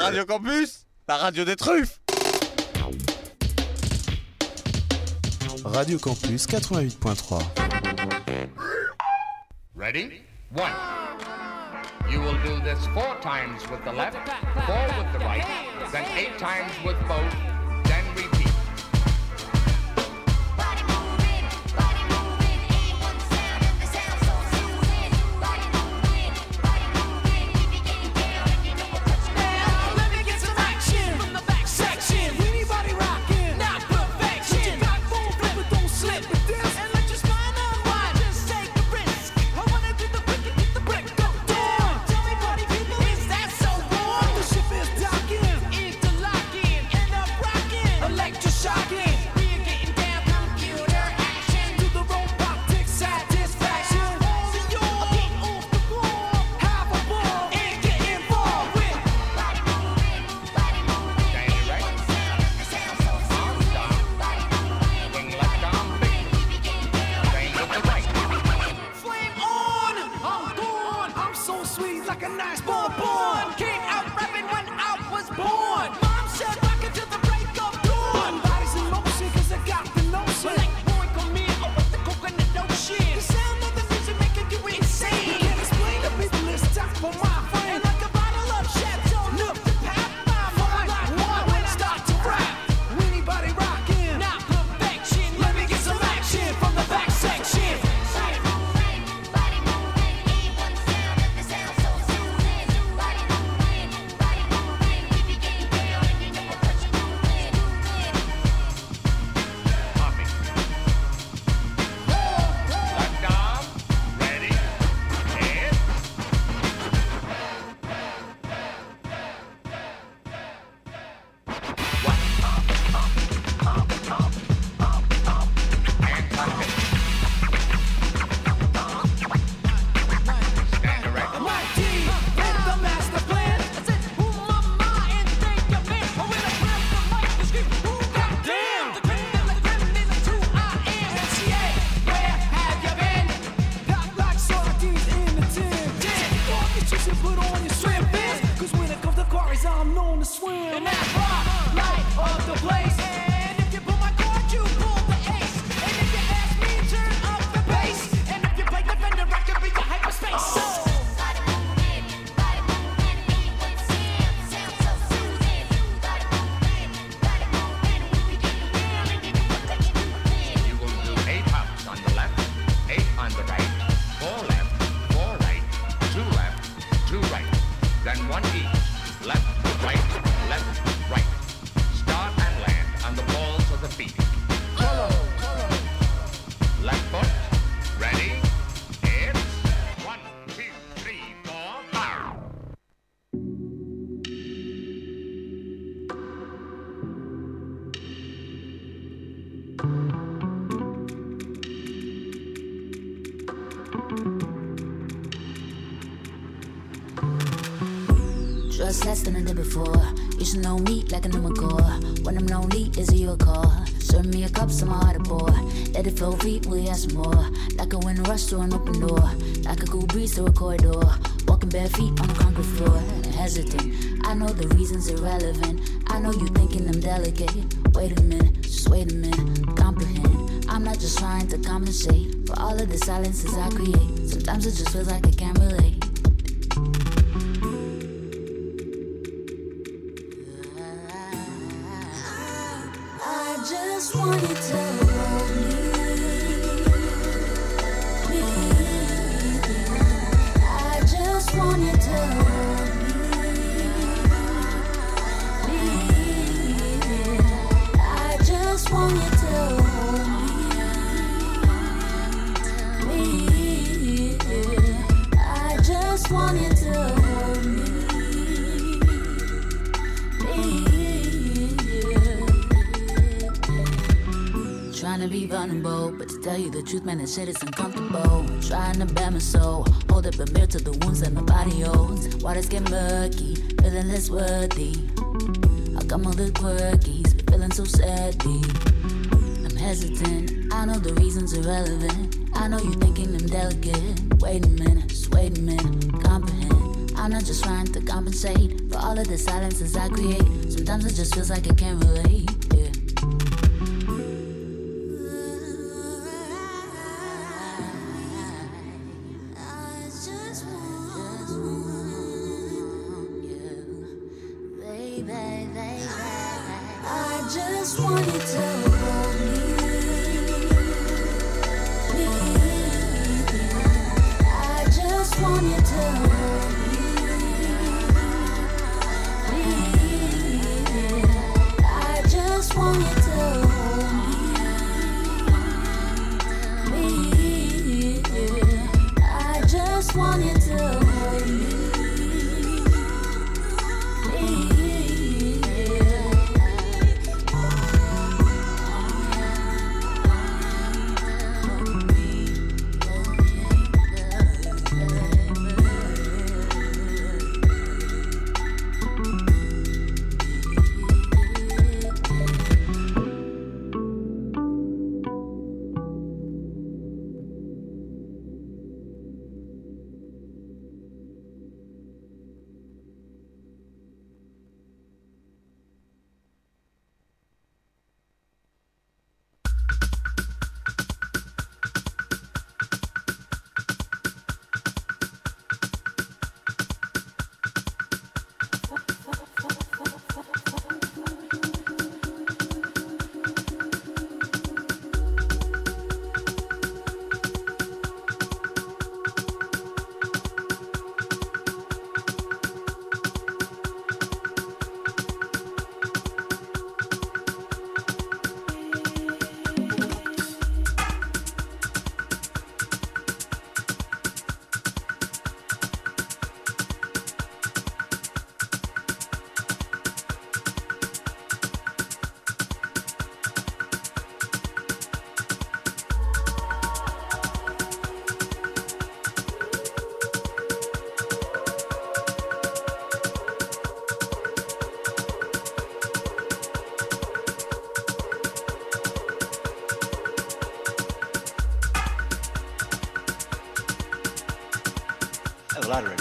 Radio Campus, la radio des truffes. Radio Campus 88.3. Ready? One. You will do this four times with the left, four with the right, then eight times with both. Pour me a cup, some water, pour. Let it flow, free, we ask more. Like a wind rush through an open door. Like a cool breeze through a corridor. Walking bare feet on the concrete floor. And hesitant, I know the reason's irrelevant. I know you're thinking I'm delicate. Wait a minute, just wait a minute. Comprehend. I'm not just trying to compensate for all of the silences I create. Sometimes it just feels like I can't relate. truth, man, this shit is uncomfortable. Trying to bend my soul, hold up a mirror to the wounds that my body holds. Waters get murky, feeling less worthy. I come all the quirkies, feeling so sad. I'm hesitant, I know the reasons irrelevant. I know you're thinking I'm delicate. Wait a minute, just wait a minute, comprehend. I'm not just trying to compensate for all of the silences I create. Sometimes it just feels like I can't relate.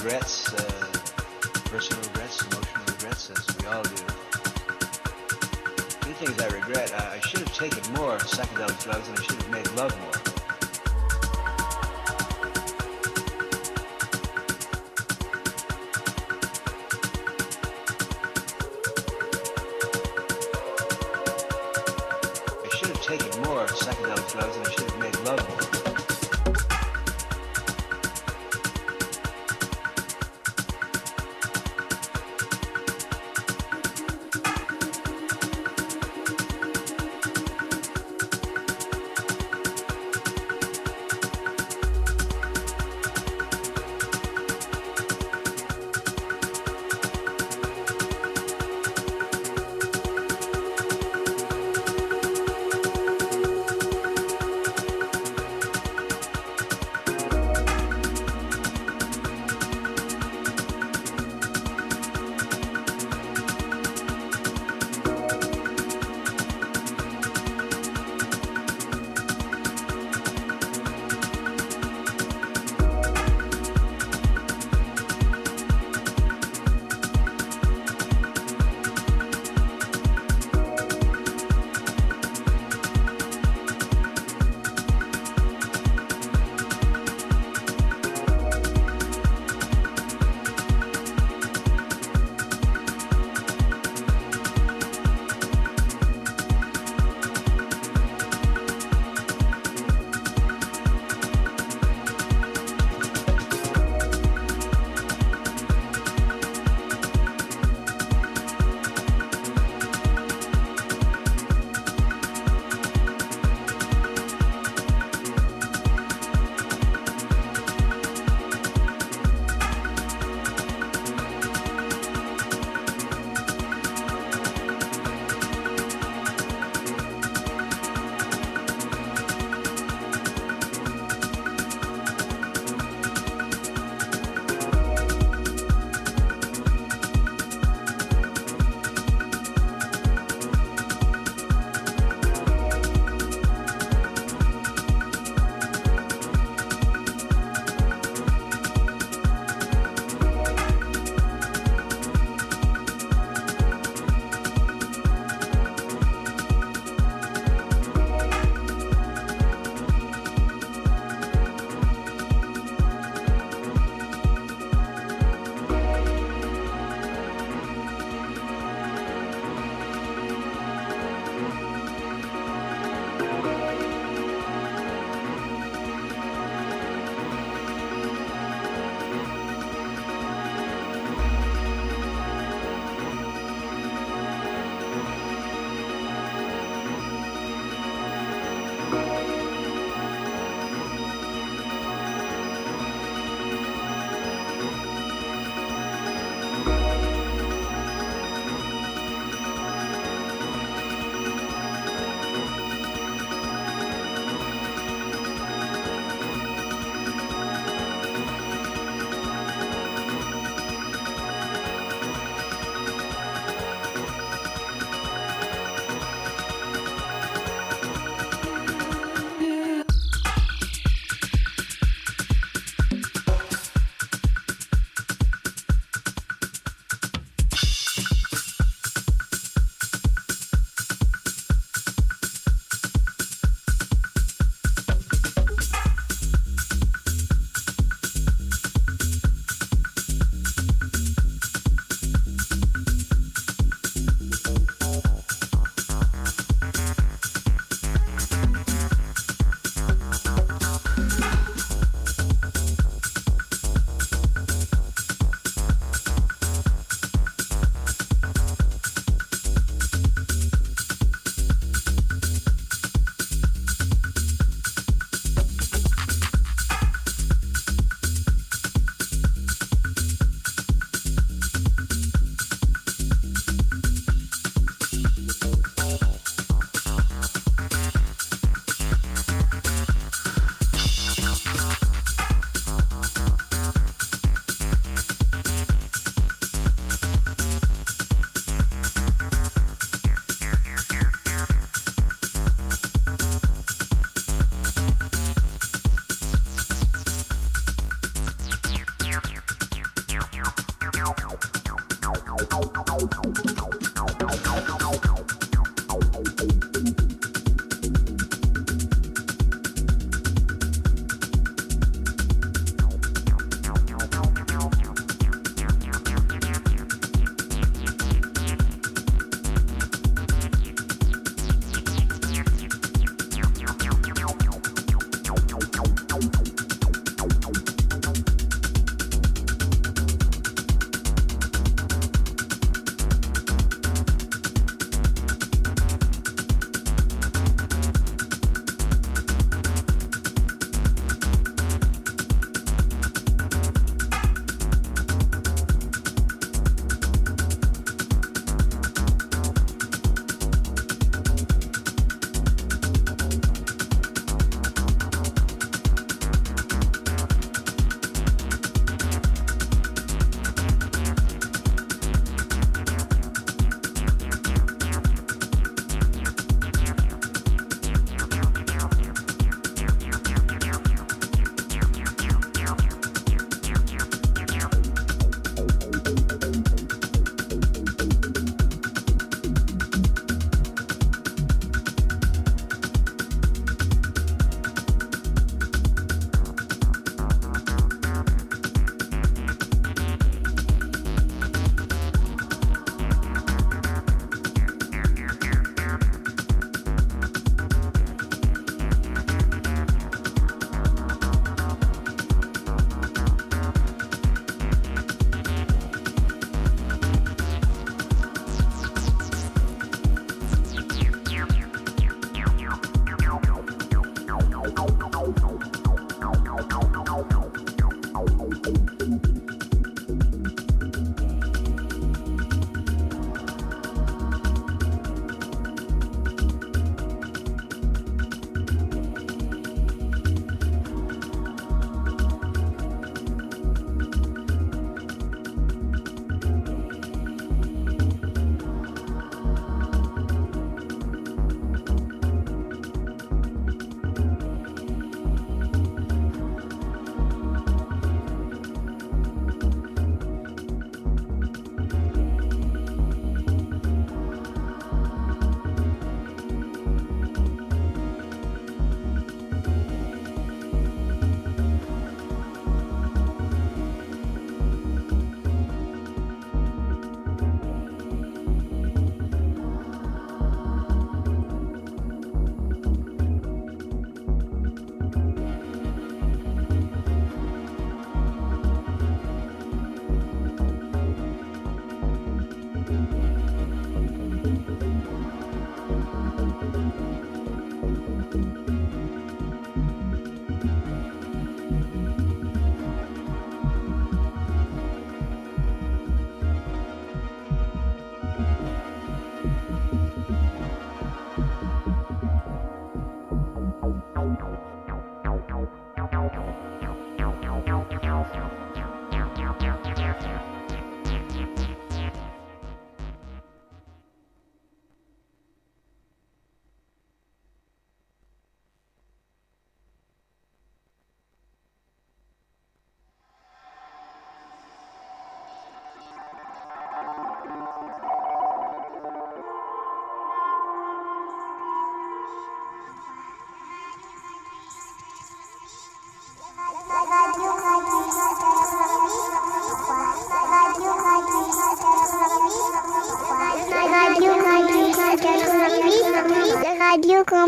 regrets, uh, personal regrets, emotional regrets, as we all do. Two things I regret. I, I should have taken more psychedelic drugs and I should have made love more. I should have taken more psychedelic drugs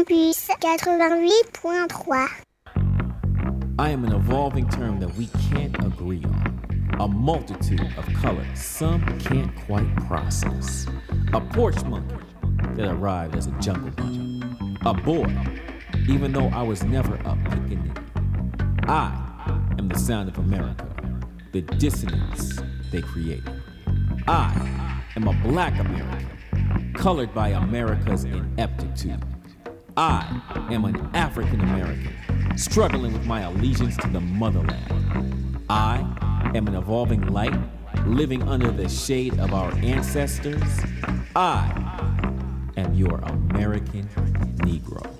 Campus 88.3. I am an evolving term that we can't agree on. A multitude of colors some can't quite process. A porch monkey that arrived as a jungle bunny. A boy, even though I was never a pickaninny. I am the sound of America, the dissonance they created. I am a black American, colored by America's ineptitude. I am an African American, struggling with my allegiance to the motherland. I am an evolving light, living under the shade of our ancestors. I am your American Negro.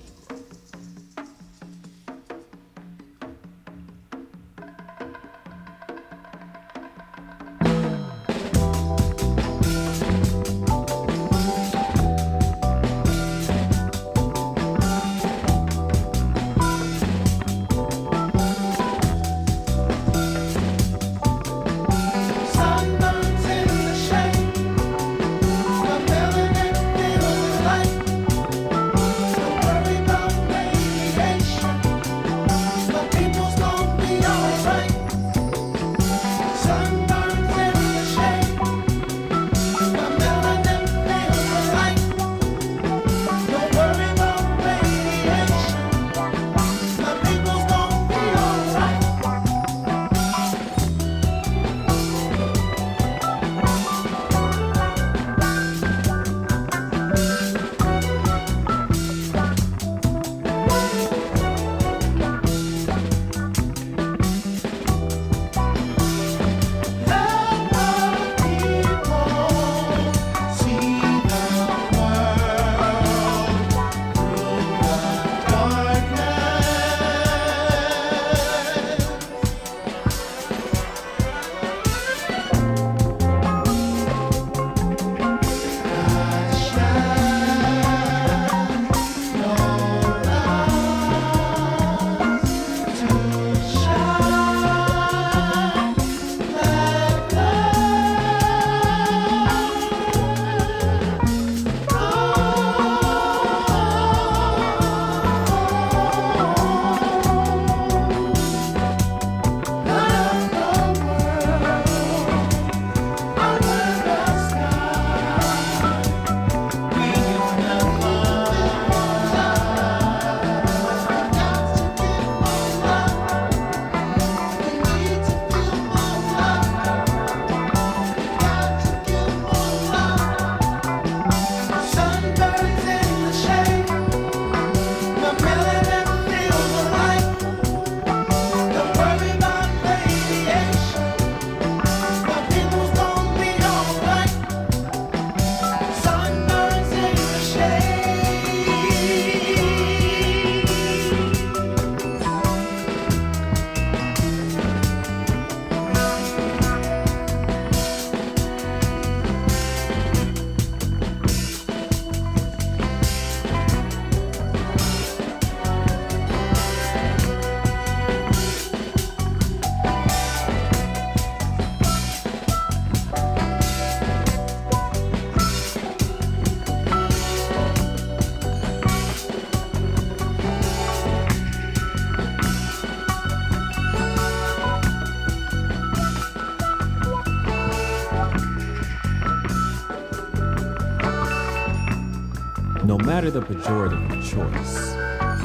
Pejorative choice,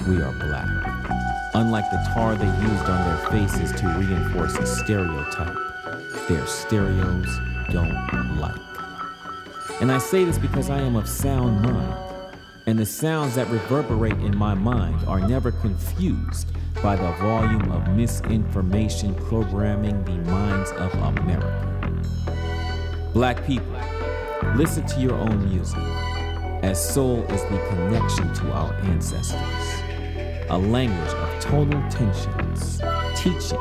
we are black. Unlike the tar they used on their faces to reinforce a stereotype, their stereos don't like. And I say this because I am of sound mind, and the sounds that reverberate in my mind are never confused by the volume of misinformation programming the minds of America. Black people, listen to your own music, as soul is the connection to our ancestors, a language of tonal tensions, teaching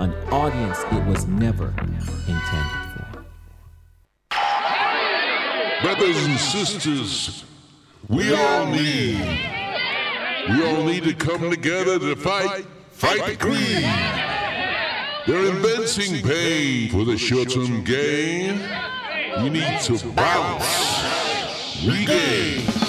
an audience it was never intended for. Brothers and sisters, we all need, we all need to come together to fight, fight the greed. They're inventing pain for the short-term gain. We need to bounce, regain.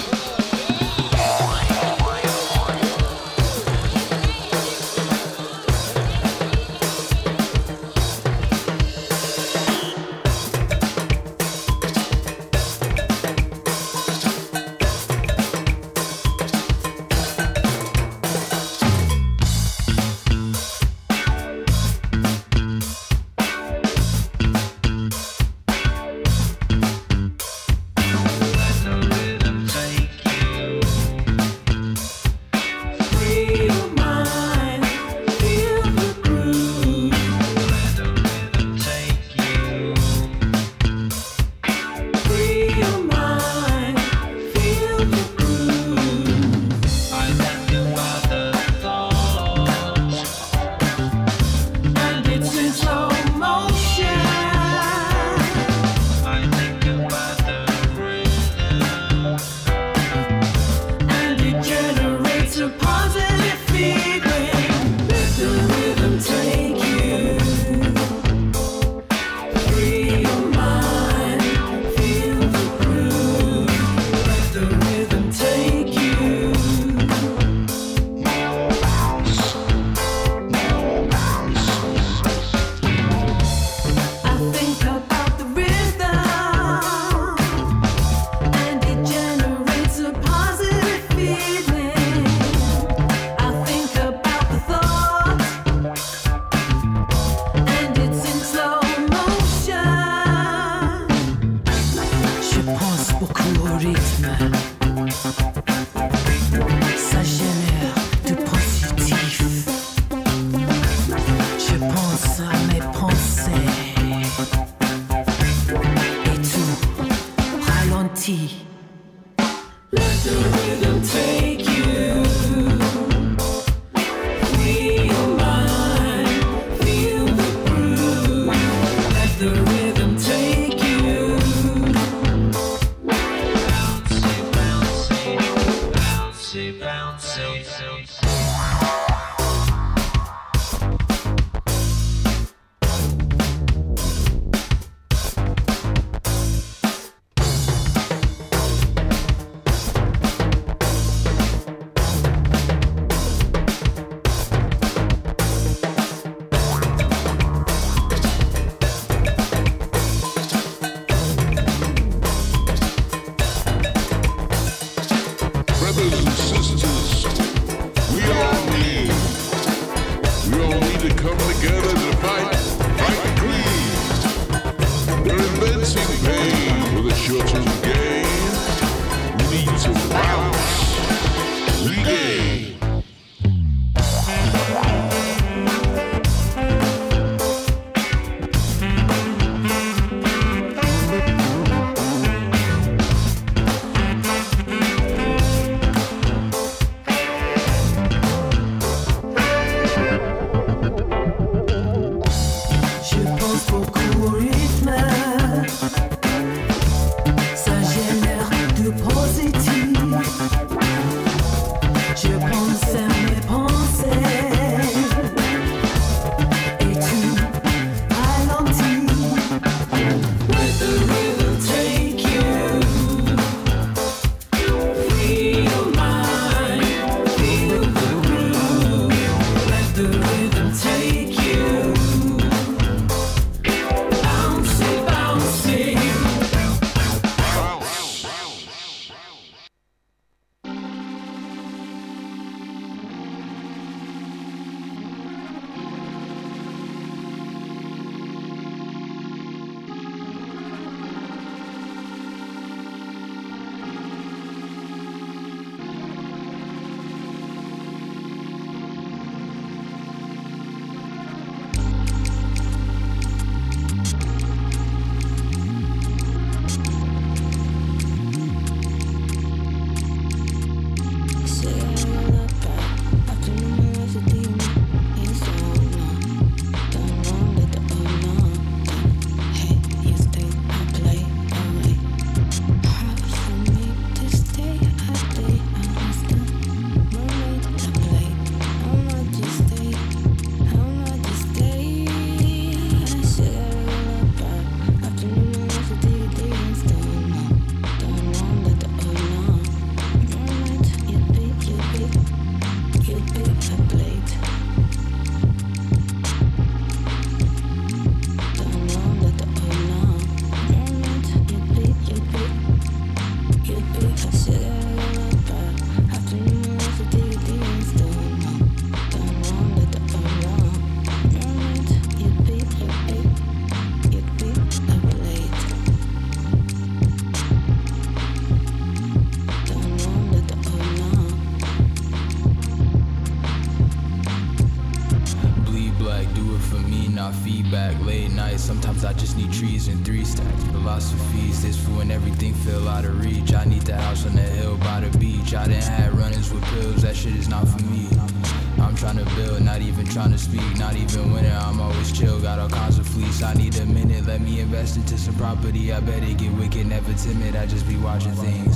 I bet get wicked, never timid. I just be watching things.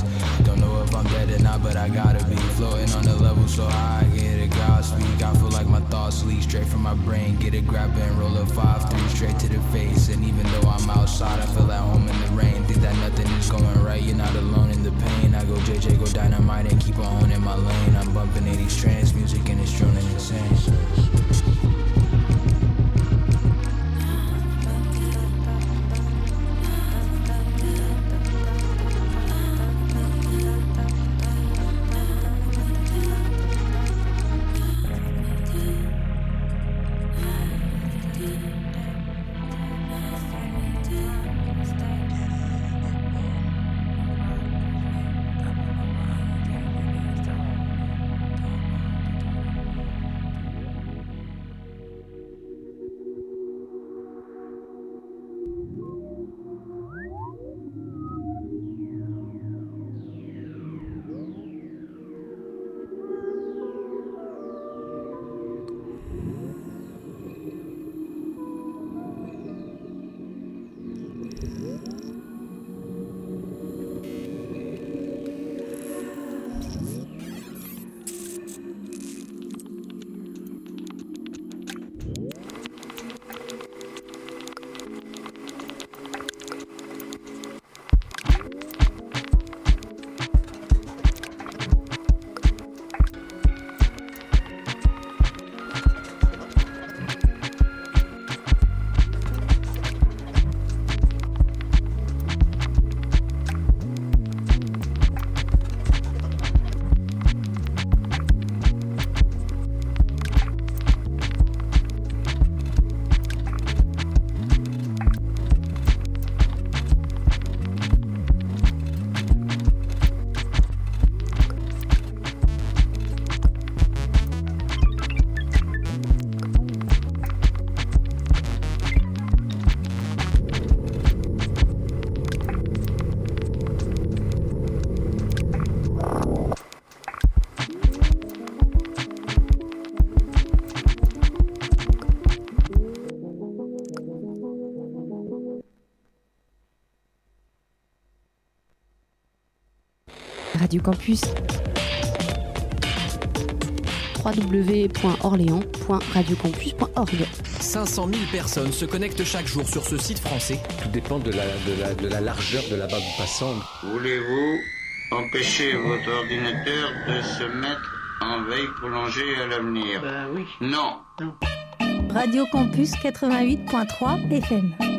Radio Campus www.orléans.radiocampus.org 500 000 personnes se connectent chaque jour sur ce site français. Tout dépend de la, largeur de la bande passante. Voulez-vous empêcher votre ordinateur de se mettre en veille prolongée à l'avenir? Bah oui. Non. non. Radio Campus 88.3 FM.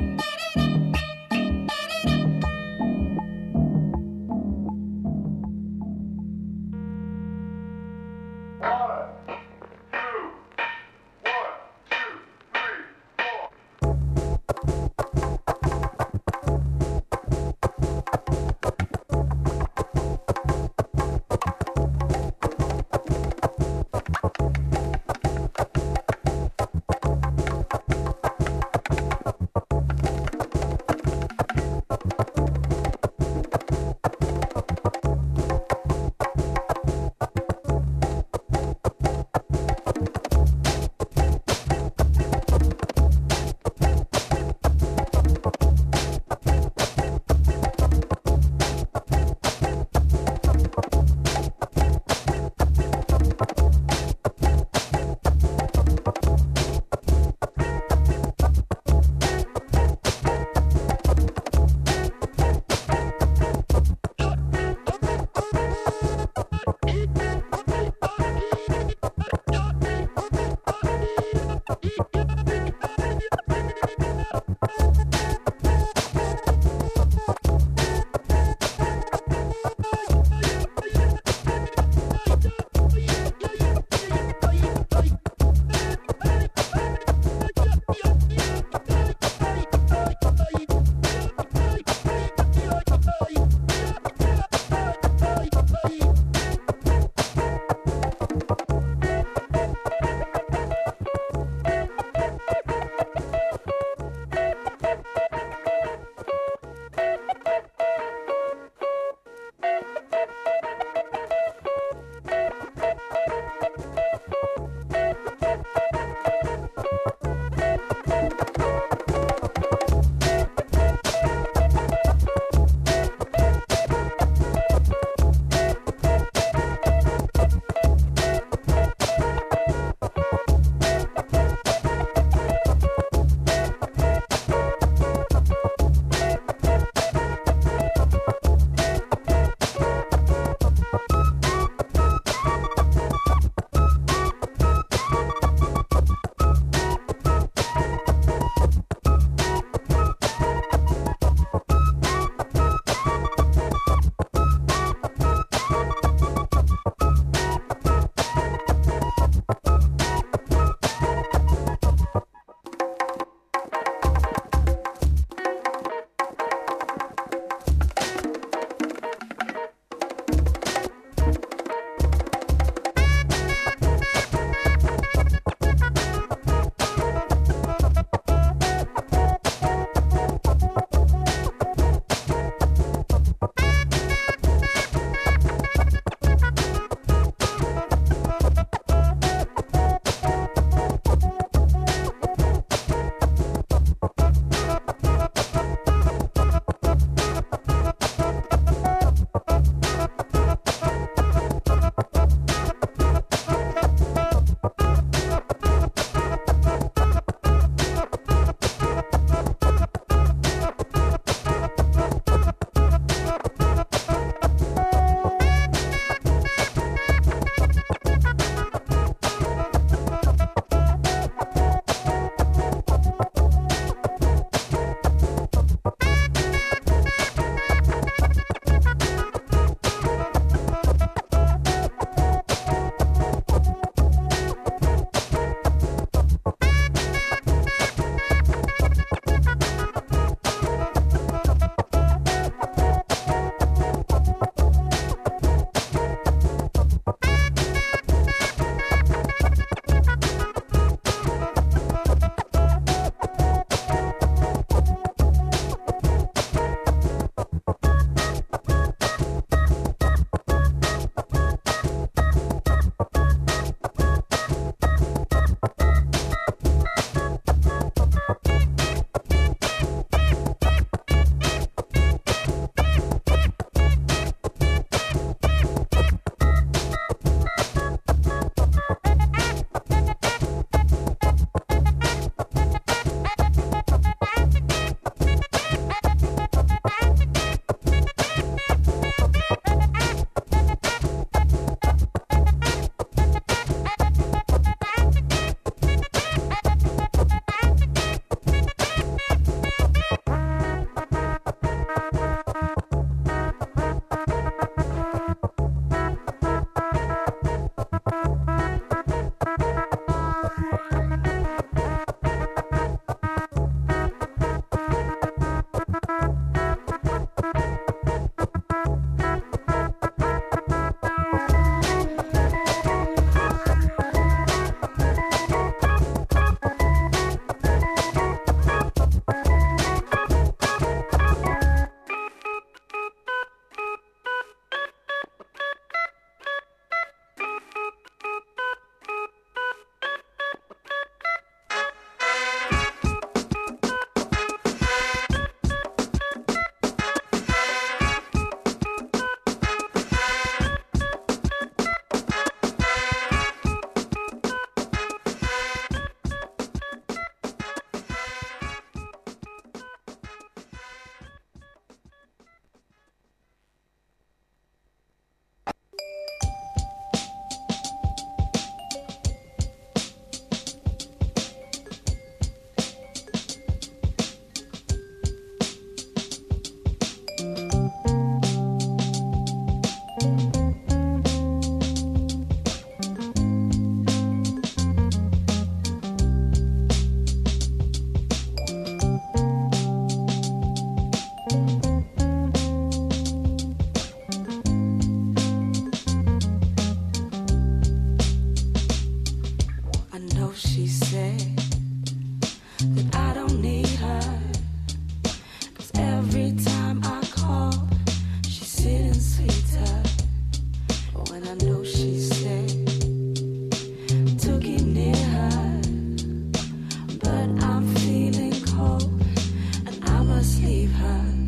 we've had.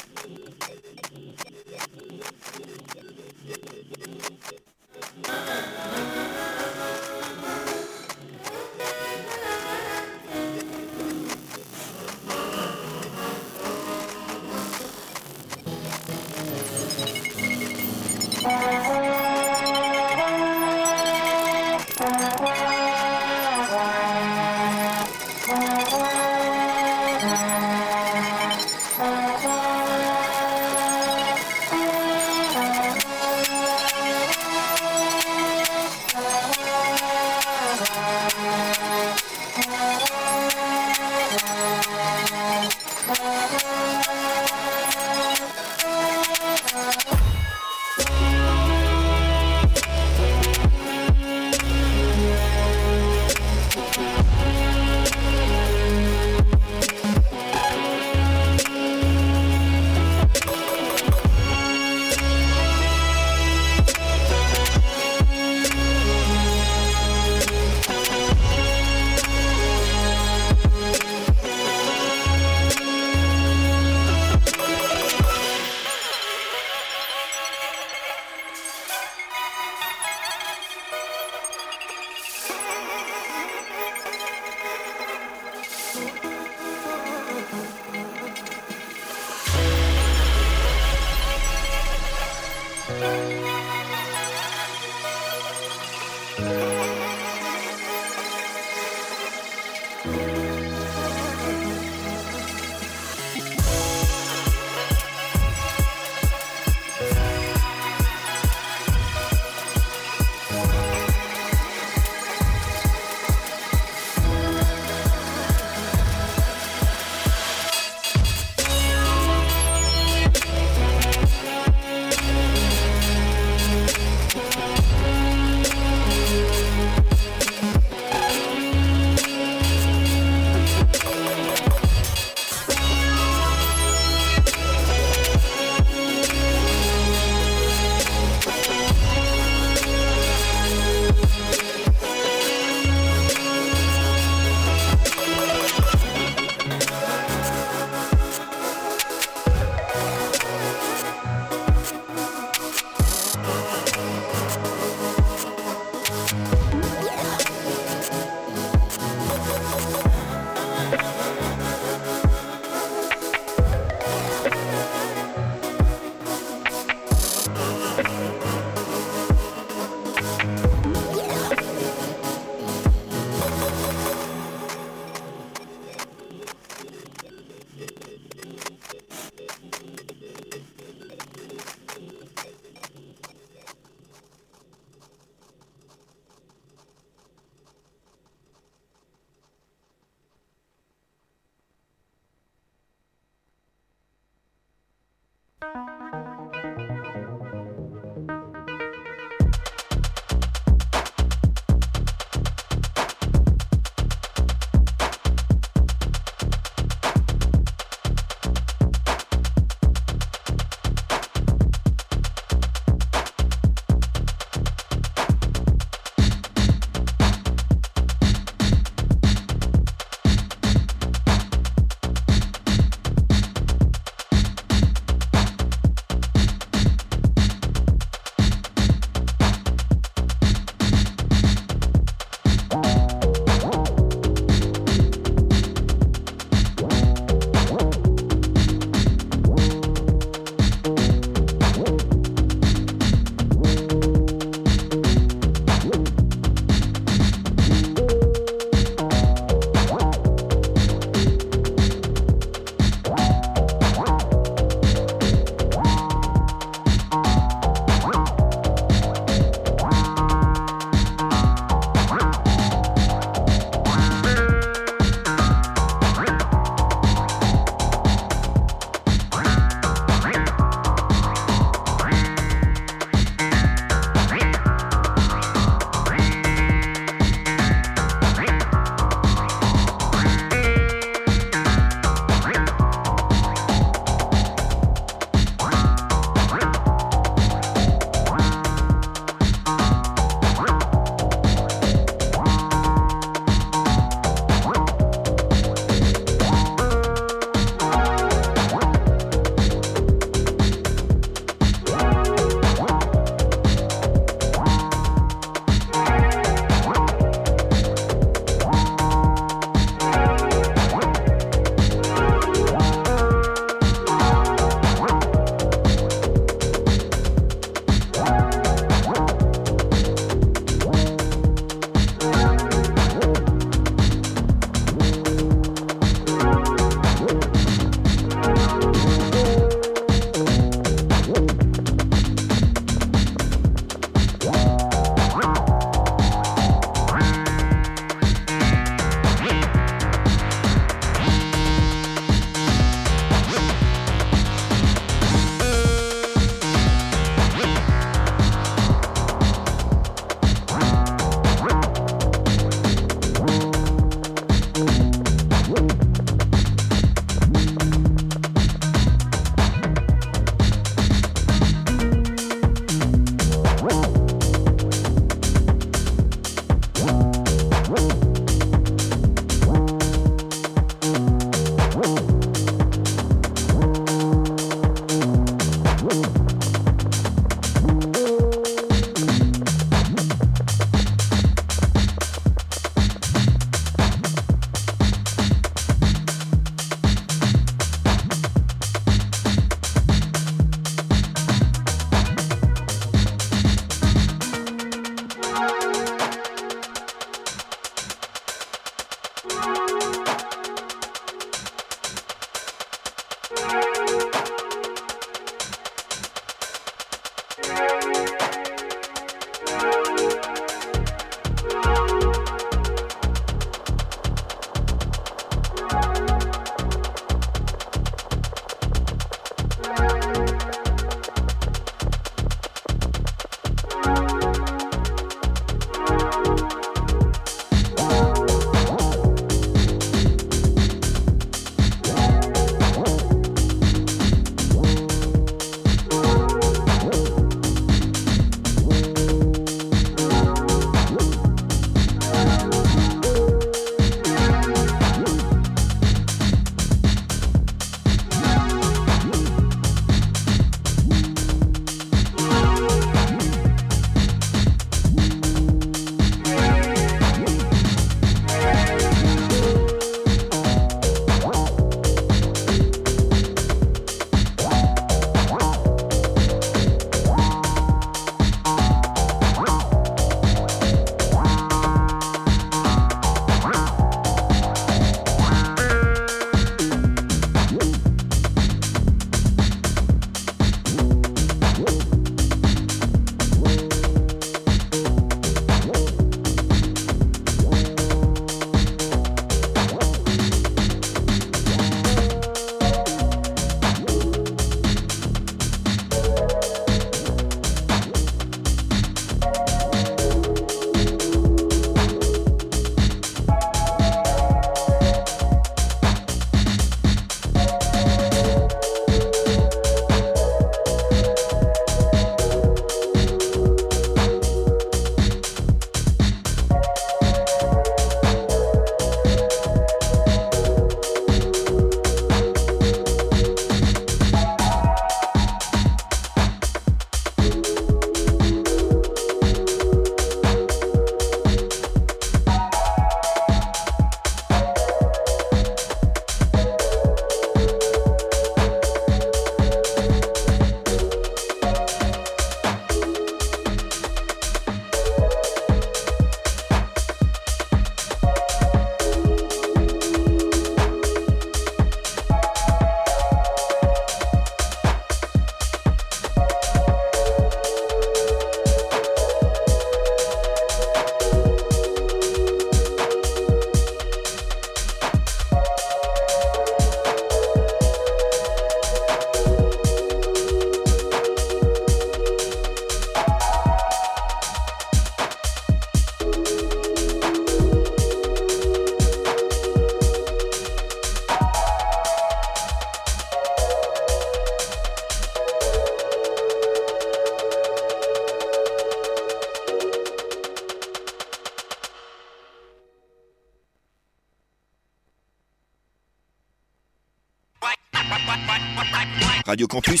Campus.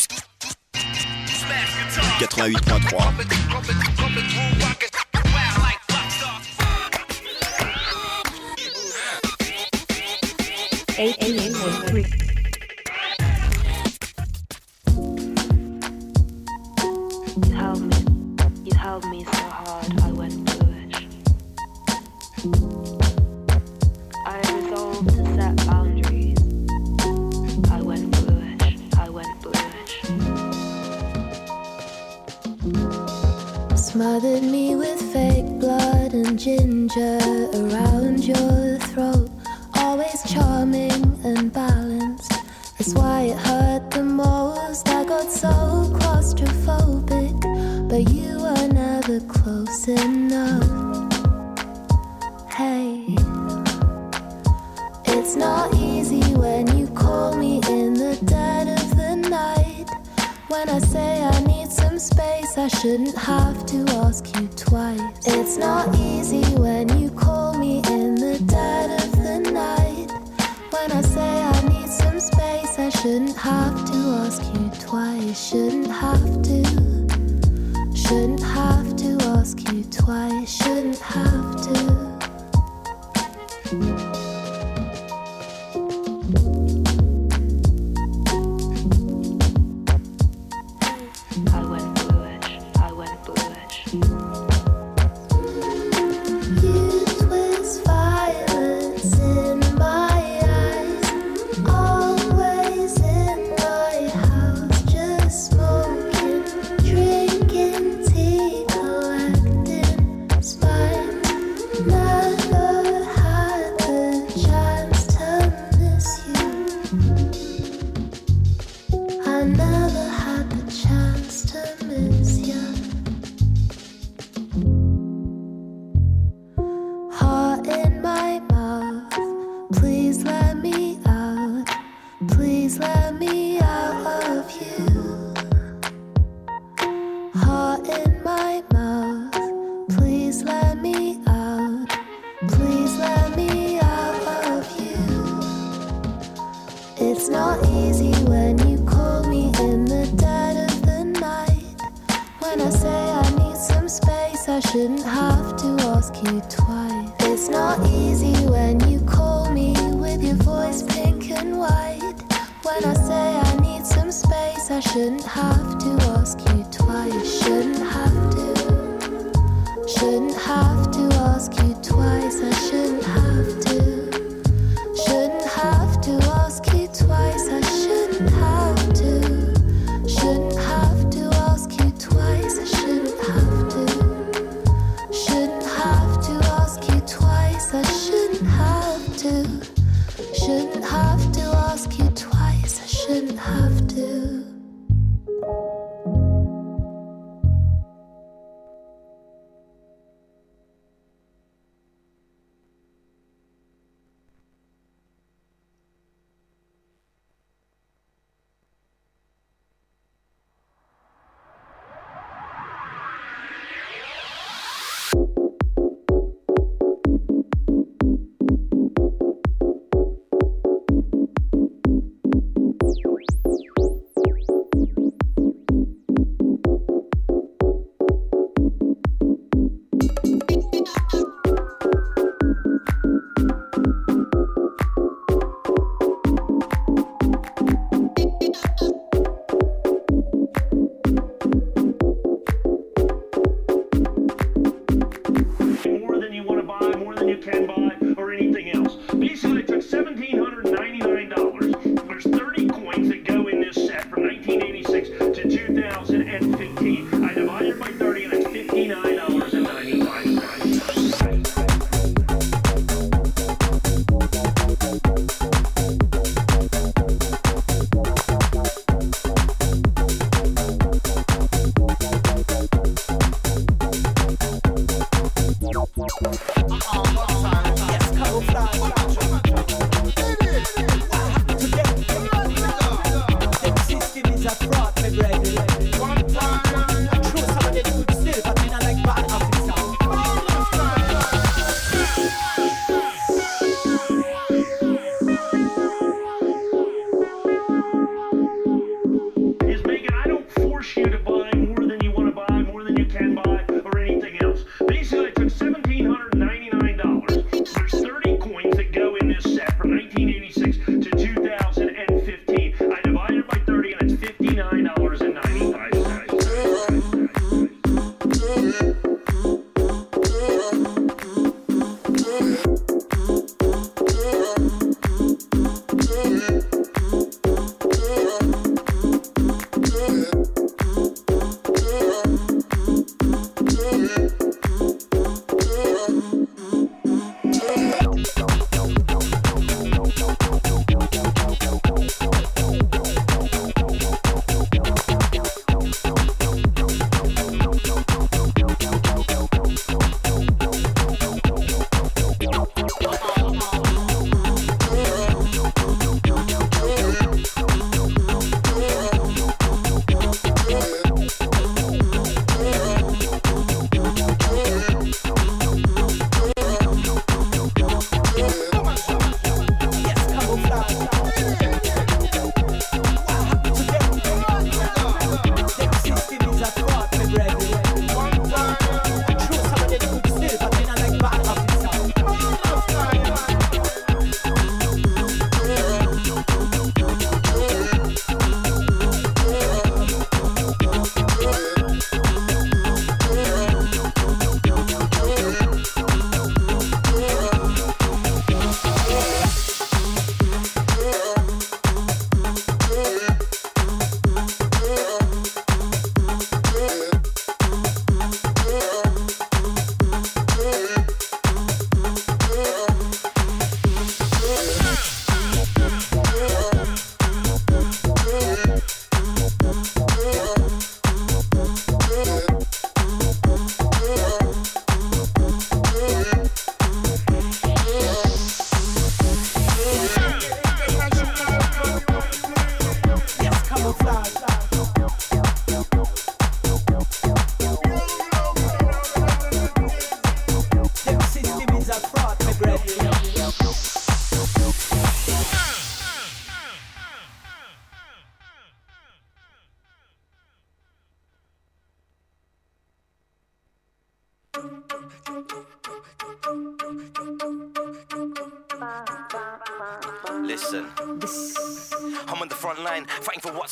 Shouldn't have to ask you twice. Shouldn't have to. Shouldn't have to ask you twice. Shouldn't have.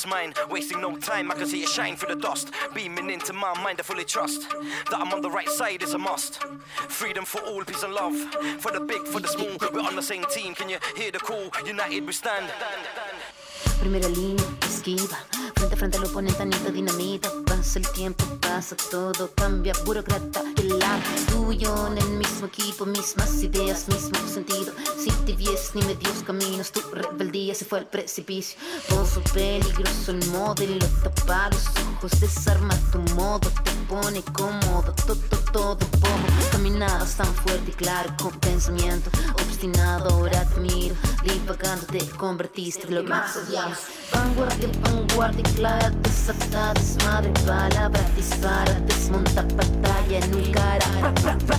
Mine. Wasting no time, I can see it shine through the dust. Beaming into my mind, I fully trust that I'm on the right side is a must. Freedom for all, peace and love. For the big, for the small, we're on the same team. Can you hear the call? United we stand. Primera línea, esquiva. Frente a frente al oponente, anita dinamita. Pasa el tiempo, pasa todo, cambia. Burócrata, el lado tuyo en el mismo equipo, mismas ideas, mismo sentido. Sin tibies ni medios caminos, tu rebeldía se fue al precipicio. Pozo peligroso, el modelo tapa los ojos, desarma tu modo, te pone cómodo. Todo, todo, poco. Caminabas tan fuerte y claro, con pensamiento obstinado. Ahora te miro, divagando, te convertiste en lo más odiamos. Vanguardia, vanguardia, clara, desatada, desmadre, palabra, dispara, desmonta pantalla en un cara. Ra, ra, ra,